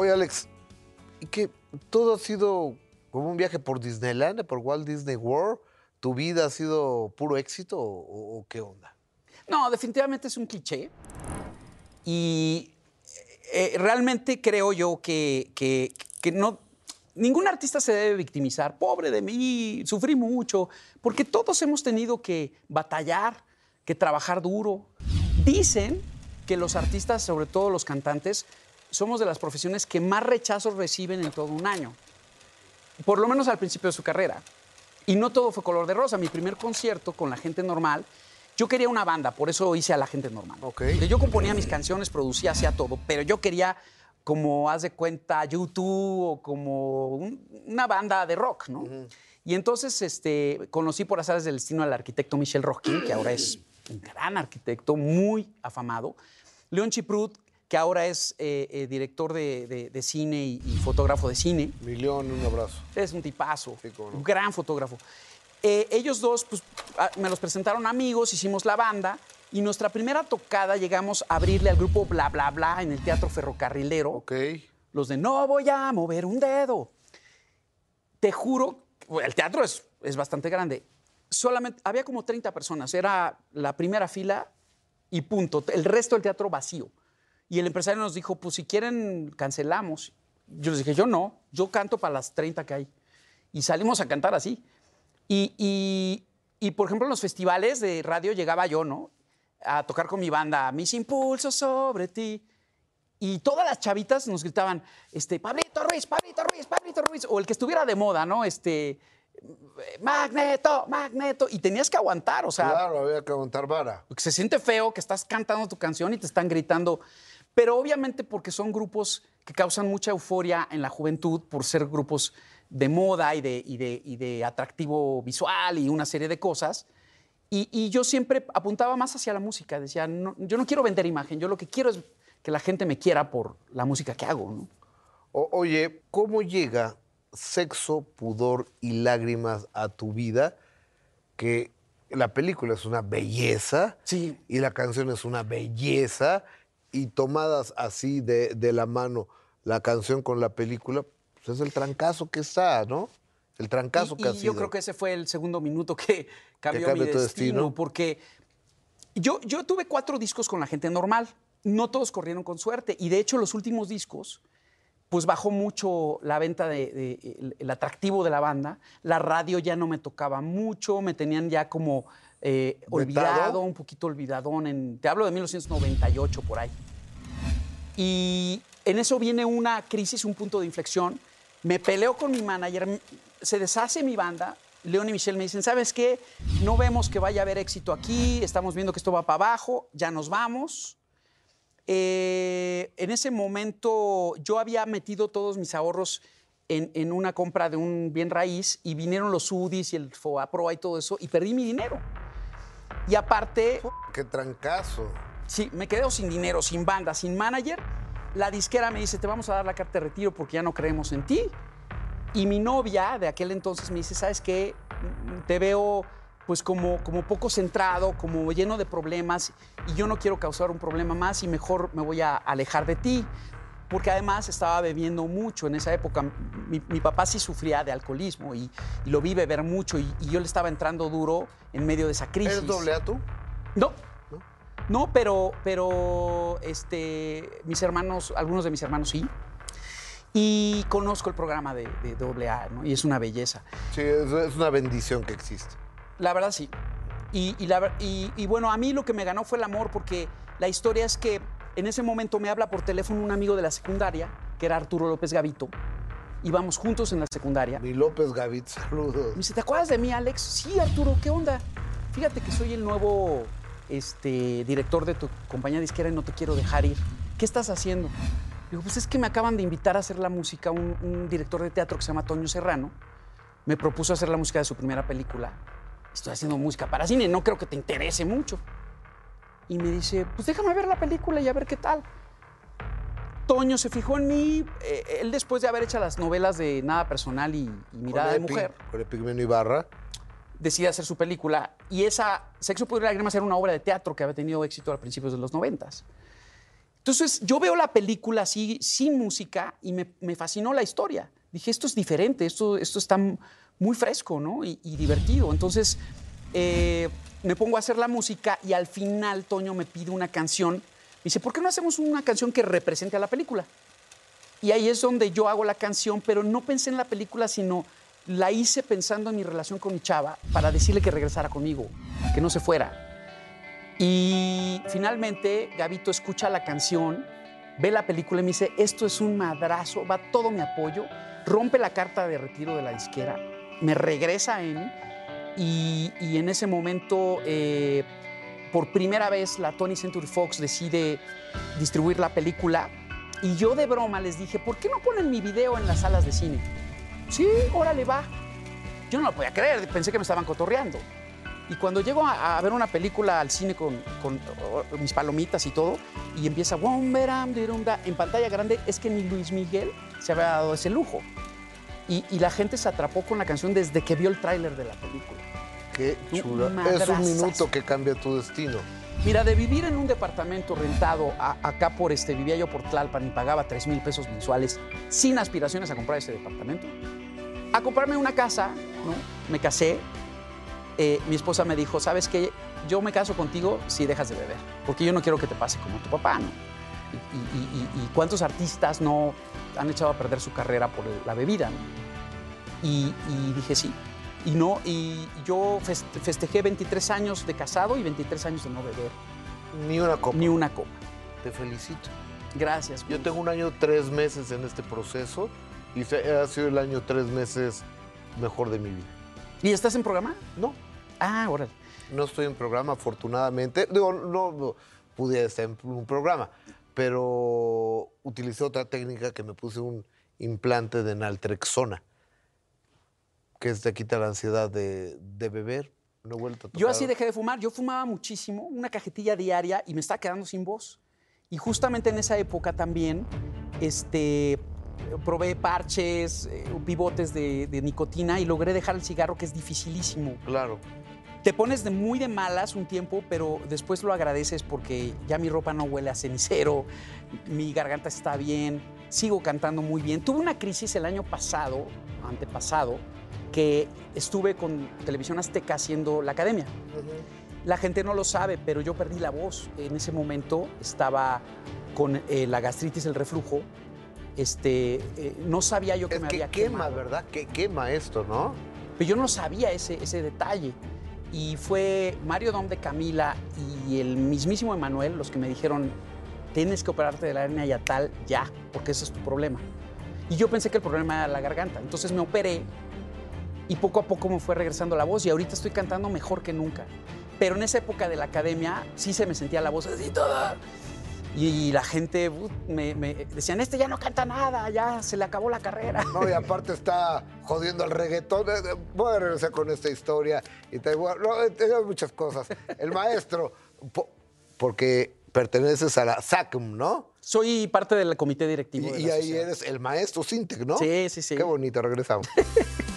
Oye, Alex, ¿y qué? ¿Todo ha sido como un viaje por Disneyland, por Walt Disney World? ¿Tu vida ha sido puro éxito o, o qué onda? No, definitivamente es un cliché. Y eh, realmente creo yo que, que- que no. Ningún artista se debe victimizar. Pobre de mí, sufrí mucho. Porque todos hemos tenido que batallar, que trabajar duro. Dicen que los artistas, sobre todo los cantantes, somos de las profesiones que más rechazos reciben en todo un año. Por lo menos al principio de su carrera. Y no todo fue color de rosa. Mi primer concierto con la gente normal, yo quería una banda, por eso hice a la gente normal. Ok. Yo componía mis canciones, producía, hacía todo, pero yo quería, como haz de cuenta, YouTube o como un- una banda de rock, ¿no? Y entonces este, conocí por azares del destino al arquitecto Michel Rockin, que ahora es un gran arquitecto, muy afamado. León Chiprut, que ahora es eh, eh, director de, de- de cine y- y fotógrafo de cine. Millón, un abrazo. Es un tipazo, Sí, no. un gran fotógrafo. Eh, ellos dos, pues, a- me los presentaron amigos, hicimos la banda y nuestra primera tocada llegamos a abrirle al grupo Bla Bla Bla en el Teatro Ferrocarrilero. Ok. Los de No voy a mover un dedo. Te juro, el teatro es, es bastante grande. Solamente había como 30 personas, era la primera fila y punto. El resto del teatro vacío. Y el empresario nos dijo, pues si quieren, cancelamos. Yo les dije, yo no, yo canto para las 30 que hay. Y salimos a cantar así. Y, y- y, por ejemplo, en los festivales de radio llegaba yo, ¿no? A tocar con mi banda, Mis impulsos sobre ti. Y todas las chavitas nos gritaban, este, Pablito Ruiz, Pablito Ruiz, Pablito Ruiz, o el que estuviera de moda, ¿no? Este, Magneto, Magneto. Y tenías que aguantar, o sea, Claro, había que aguantar vara. porque se siente feo que estás cantando tu canción y te están gritando. Pero obviamente porque son grupos que causan mucha euforia en la juventud por ser grupos de moda y de, y de, y de atractivo visual y una serie de cosas. Y, y yo siempre apuntaba más hacia la música. Decía, no, yo no quiero vender imagen, yo lo que quiero es que la gente me quiera por la música que hago. ¿no? O- oye, ¿cómo llega sexo, pudor y lágrimas a tu vida? Que la película es una belleza Sí. y la canción es una belleza y tomadas así de, de la mano la canción con la película, pues es el trancazo que está, ¿no? El trancazo Y- que ha y sido. yo creo que ese fue el segundo minuto que cambió cambia mi destino, destino. porque yo, yo tuve cuatro discos con la gente normal. No todos corrieron con suerte. Y de hecho, los últimos discos, pues bajó mucho la venta de, de- el, el atractivo de la banda. La radio ya no me tocaba mucho, me tenían ya como eh, olvidado, un poquito olvidadón. En, te hablo de 1998 por ahí. Y en eso viene una crisis, un punto de inflexión. Me peleo con mi manager, se deshace mi banda. León y Michelle me dicen, ¿sabes qué? No vemos que vaya a haber éxito aquí, estamos viendo que esto va para abajo, ya nos vamos. Eh, en ese momento yo había metido todos mis ahorros en, en una compra de un bien raíz y vinieron los UDIs y el FOAPROA y todo eso y perdí mi dinero. Y aparte, ¡Qué trancazo! Sí, me quedo sin dinero, sin banda, sin manager. La disquera me dice, te vamos a dar la carta de retiro porque ya no creemos en ti. Y mi novia de aquel entonces me dice, ¿sabes qué? Te veo pues como, como poco centrado, como lleno de problemas y yo no quiero causar un problema más y mejor me voy a alejar de ti. Porque además estaba bebiendo mucho en esa época. Mi, mi papá sí sufría de alcoholismo y, y lo vi beber mucho y, y yo le estaba entrando duro en medio de esa crisis. ¿Eres doble A tú? No. No, pero, pero este, mis hermanos, algunos de mis hermanos sí. Y conozco el programa de, de AA, ¿no? Y es una belleza. Sí, es, una bendición que existe. La verdad sí. Y, y la ver- y- y bueno, a mí lo que me ganó fue el amor, porque la historia es que en ese momento me habla por teléfono un amigo de la secundaria, que era Arturo López Gavito. Íbamos juntos en la secundaria. Mi López Gavit, saludos. Me dice, ¿te acuerdas de mí, Alex? Sí, Arturo, ¿qué onda? Fíjate que soy el nuevo este, director de tu compañía disquera y no te quiero dejar ir. ¿Qué estás haciendo? Digo, pues es que me acaban de invitar a hacer la música un, un director de teatro que se llama Toño Serrano. Me propuso hacer la música de su primera película. Estoy haciendo música para cine, no creo que te interese mucho. Y me dice, pues déjame ver la película y a ver qué tal. Toño se fijó en mí. eh, él después de haber hecho las novelas de Nada Personal y, y Mirada de Mujer, Con Epigmenio Ibarra. decide hacer su película. Y esa, Sexo, Pudor y Lágrimas, era una obra de teatro que había tenido éxito a principios de los noventas. Entonces Entonces yo veo la película así, sin música, y me, me fascinó la historia. Dije, esto es diferente, esto, esto está muy fresco, ¿no? Y, y divertido. Entonces eh, me pongo a hacer la música y al final Toño me pide una canción. Me dice, ¿por qué no hacemos una canción que represente a la película? Y ahí es donde yo hago la canción, pero no pensé en la película, sino la hice pensando en mi relación con mi chava para decirle que regresara conmigo, que no se fuera. Y finalmente Gabito escucha la canción, ve la película y me dice, esto es un madrazo, va todo mi apoyo, rompe la carta de retiro de la disquera, me regresa EMI y, en ese momento, eh, por primera vez, la Tony Century Fox decide distribuir la película y yo de broma les dije, ¿por qué no ponen mi video en las salas de cine? Sí, órale, va. Yo no lo podía creer, pensé que me estaban cotorreando. Y cuando llego a, a ver una película al cine con, mis palomitas y todo, y empieza en pantalla grande, es que ni Luis Miguel se había dado ese lujo. Y, y la gente se atrapó con la canción desde que vio el tráiler de la película. Qué chula. Es un minuto que cambia tu destino. Mira, de vivir en un departamento rentado a- acá por este, vivía yo por Tlalpan y pagaba 3 mil pesos mensuales sin aspiraciones a comprar ese departamento, a comprarme una casa, ¿no? Me casé, eh, mi esposa me dijo, ¿sabes qué? Yo me caso contigo si dejas de beber, porque yo no quiero que te pase como tu papá, ¿no? Y, y- y- cuántos artistas no han echado a perder su carrera por la bebida, ¿no? Y, y dije sí. Y no, y yo fest- festejé 23 años de casado y 23 años de no beber Ni una copa. ni una copa. Te felicito. Gracias. Yo Gus. tengo un año, tres meses en este proceso y ha sido el año, tres meses mejor de mi vida. ¿Y estás en programa? No, Ah, órale. no estoy en programa, afortunadamente. Digo, no, no pude estar en un programa, pero utilicé otra técnica que me puse un implante de naltrexona, que es te quita la ansiedad de, de beber. No he vuelto a Yo así dejé de fumar. Yo fumaba muchísimo, una cajetilla diaria y me estaba quedando sin voz. Y justamente en esa época también este, probé parches, eh, pivotes de, de nicotina y logré dejar el cigarro, que es dificilísimo. Claro. Te pones de muy de malas un tiempo, pero después lo agradeces porque ya mi ropa no huele a cenicero, mi garganta está bien, sigo cantando muy bien. Tuve una crisis el año pasado, antepasado, que estuve con Televisión Azteca haciendo la academia. La gente no lo sabe, pero yo perdí la voz. En ese momento estaba con eh, la gastritis, el reflujo. Este, eh, no sabía yo que Es me que había quema, quemado. ¿verdad? Que quema esto, ¿no? Pero yo no sabía ese, ese detalle. Y fue Mario Dom de Camila y el mismísimo Emanuel los que me dijeron, tienes que operarte de la hernia yatal ya, porque ese es tu problema. Y yo pensé que el problema era la garganta. Entonces me operé y poco a poco me fue regresando la voz y ahorita estoy cantando mejor que nunca. Pero en esa época de la academia sí se me sentía la voz así toda. Y la gente uh, me, me decían, este ya no canta nada, ya se le acabó la carrera. No, y aparte está jodiendo al reggaetón. Eh, eh, Voy a regresar con esta historia. Y te voy a- no, eh, muchas cosas. El maestro, po- porque perteneces a la SACM, ¿no? Soy parte del comité Y, directivo. y la ahí eres el maestro Sintec, ¿no? Sí, sí, sí. Qué bonito, regresamos.